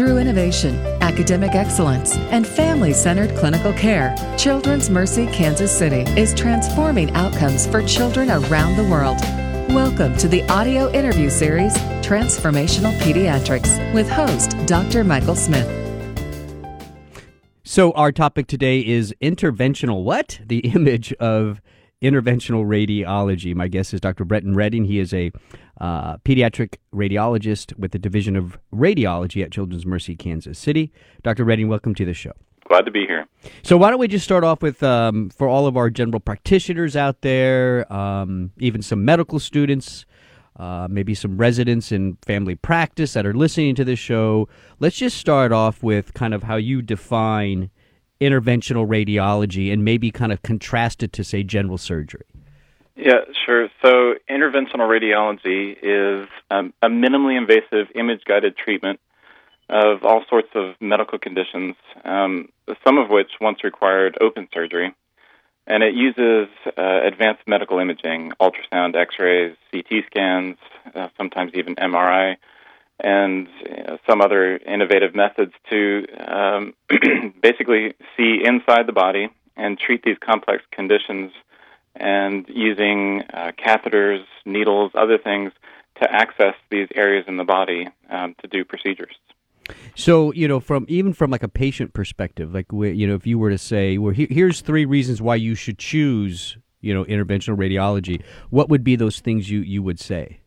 Through innovation, academic excellence, and family centered clinical care, Children's Mercy Kansas City is transforming outcomes for children around the world. Welcome to the audio interview series, Transformational Pediatrics, with host Dr. Michael Smith. So, our topic today is interventional what? The image of interventional radiology. My guest is Dr. Brenton Reading. He is a uh, pediatric radiologist with the Division of Radiology at Children's Mercy Kansas City. Dr. Reading, welcome to the show. Glad to be here. So, why don't we just start off with um, for all of our general practitioners out there, um, even some medical students, uh, maybe some residents in family practice that are listening to this show. Let's just start off with kind of how you define interventional radiology and maybe kind of contrast it to, say, general surgery. Yeah, sure. So, interventional radiology is um, a minimally invasive image guided treatment of all sorts of medical conditions, um, some of which once required open surgery. And it uses uh, advanced medical imaging, ultrasound, x rays, CT scans, uh, sometimes even MRI, and you know, some other innovative methods to um, basically see inside the body and treat these complex conditions and using uh, catheters, needles, other things to access these areas in the body um, to do procedures. So you know, from even from like a patient perspective, like you know, if you were to say, "Well, here's three reasons why you should choose," you know, interventional radiology, what would be those things you you would say?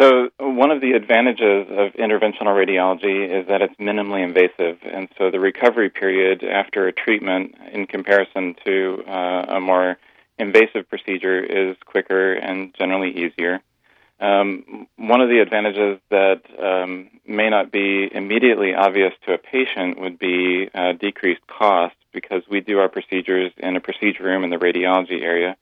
So one of the advantages of interventional radiology is that it's minimally invasive, and so the recovery period after a treatment, in comparison to uh, a more invasive procedure, is quicker and generally easier. Um, one of the advantages that um, may not be immediately obvious to a patient would be uh, decreased cost because we do our procedures in a procedure room in the radiology area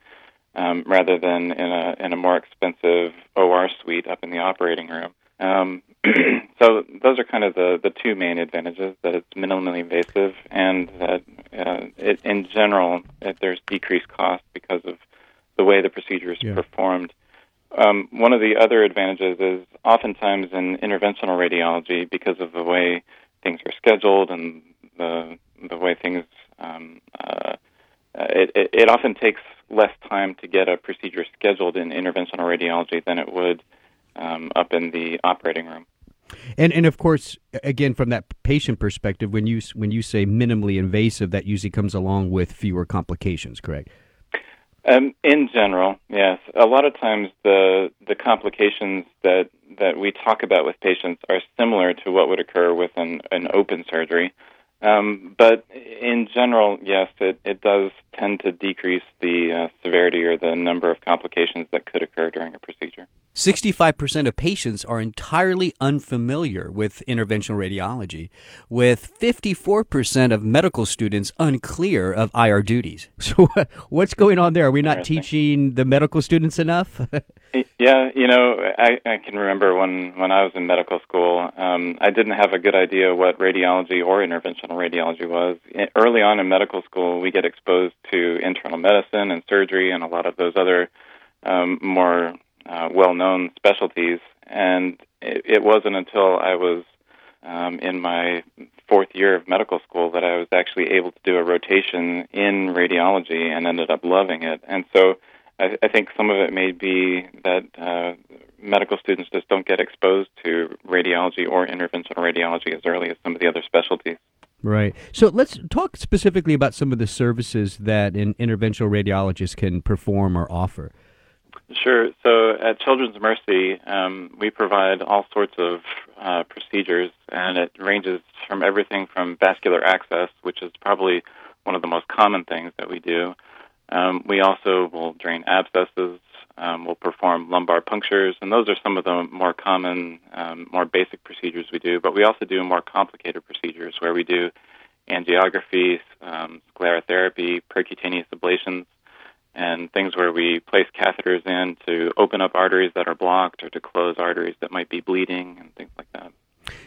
um, rather than in a in a more expensive OR suite up in the operating room. Um, so those are kind of the, the two main advantages that it's minimally invasive and that uh, it, in general it, there's decreased cost because of the way the procedure is yeah. performed. Um, one of the other advantages is oftentimes in interventional radiology, because of the way things are scheduled and the the way things, um, uh, it, it, it often takes less time to get a procedure scheduled in interventional radiology than it would um, up in the operating room. And and of course, again, from that patient perspective, when you when you say minimally invasive, that usually comes along with fewer complications, correct? Um, in general, yes. A lot of times, the the complications that that we talk about with patients are similar to what would occur with an, an open surgery. Um, but in general, yes, it, it does tend to decrease the uh, severity or the number of complications that could occur during a procedure. 65% of patients are entirely unfamiliar with interventional radiology, with 54% of medical students unclear of IR duties. So, what's going on there? Are we not teaching the medical students enough? yeah, you know, I, I can remember when, when I was in medical school, um, I didn't have a good idea what radiology or interventional radiology was. Early on in medical school, we get exposed to internal medicine and surgery and a lot of those other um, more uh, well-known specialties, and it, it wasn't until I was um, in my fourth year of medical school that I was actually able to do a rotation in radiology and ended up loving it. And so I, I think some of it may be that uh, medical students just don't get exposed to radiology or interventional radiology as early as some of the other specialties. Right. So let's talk specifically about some of the services that an interventional radiologist can perform or offer. Sure. So at Children's Mercy, um, we provide all sorts of uh, procedures, and it ranges from everything from vascular access, which is probably one of the most common things that we do. Um, we also will drain abscesses. Um, we'll perform lumbar punctures, and those are some of the more common, um, more basic procedures we do. But we also do more complicated procedures where we do angiography, um, sclerotherapy, percutaneous ablations, and things where we place catheters in to open up arteries that are blocked or to close arteries that might be bleeding and things.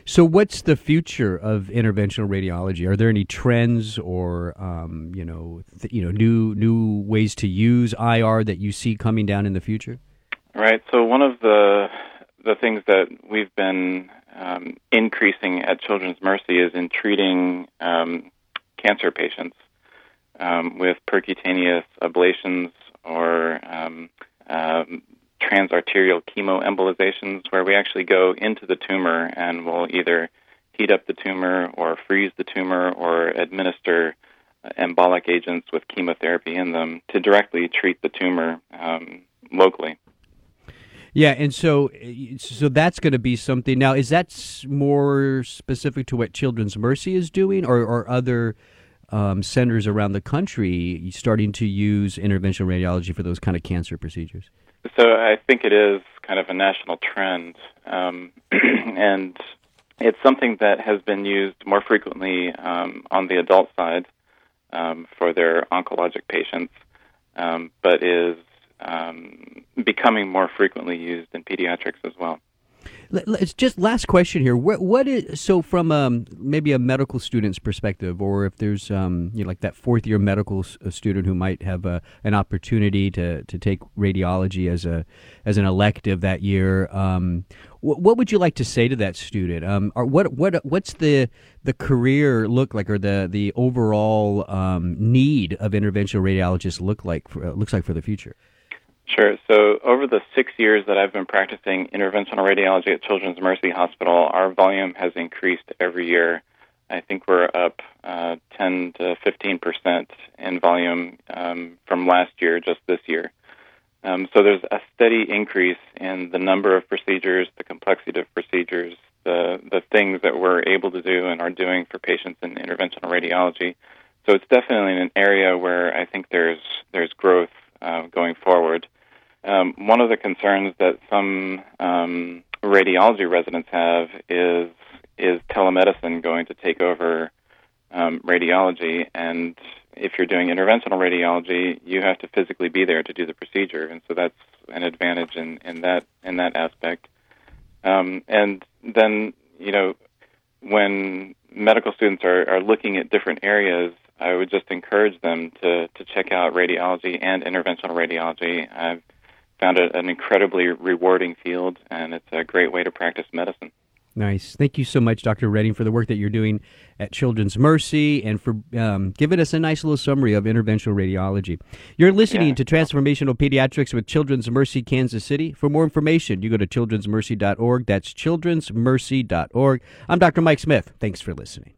So, what's the future of interventional radiology? Are there any trends or um, you know th- you know new new ways to use IR that you see coming down in the future? Right. So, one of the the things that we've been um, increasing at Children's Mercy is in treating um, cancer patients um, with percutaneous ablations or um, um, transarterial chemoembolizations, where we actually go into the tumor and we'll either heat up the tumor or freeze the tumor or administer uh, embolic agents with chemotherapy in them to directly treat the tumor um, locally. Yeah, and so so that's going to be something. Now, is that more specific to what Children's Mercy is doing, or, or other um, centers around the country starting to use interventional radiology for those kind of cancer procedures? So I think it is kind of a national trend, um, and it's something that has been used more frequently um, on the adult side um, for their oncologic patients, um, but is um, becoming more frequently used in pediatrics as well. It's just last question here. What, what is so from um, maybe a medical student's perspective, or if there's um, you know, like that fourth year medical student who might have a, an opportunity to, to take radiology as a as an elective that year. Um, what, what would you like to say to that student? Um, or what what what's the the career look like, or the the overall um, need of interventional radiologists look like for, looks like for the future? Sure. So, over the six years that I've been practicing interventional radiology at Children's Mercy Hospital, our volume has increased every year. I think we're up uh, 10 to 15 percent in volume um, from last year, just this year. Um, so, there's a steady increase in the number of procedures, the complexity of procedures, the the things that we're able to do and are doing for patients in interventional radiology. So, it's definitely an area where I think there's there's growth uh, going forward. Um, one of the concerns that some um, radiology residents have is is telemedicine going to take over um, radiology? And if you're doing interventional radiology, you have to physically be there to do the procedure, and so that's an advantage in, in that in that aspect. Um, and then you know when medical students are, are looking at different areas, I would just encourage them to, to check out radiology and interventional radiology. I've found it an incredibly rewarding field, and it's a great way to practice medicine. Nice. Thank you so much, Dr. Reading, for the work that you're doing at Children's Mercy and for um, giving us a nice little summary of interventional radiology. You're listening yeah. to Transformational Pediatrics with Children's Mercy Kansas City. For more information, you go to childrensmercy.org. That's childrensmercy.org. I'm Dr. Mike Smith. Thanks for listening.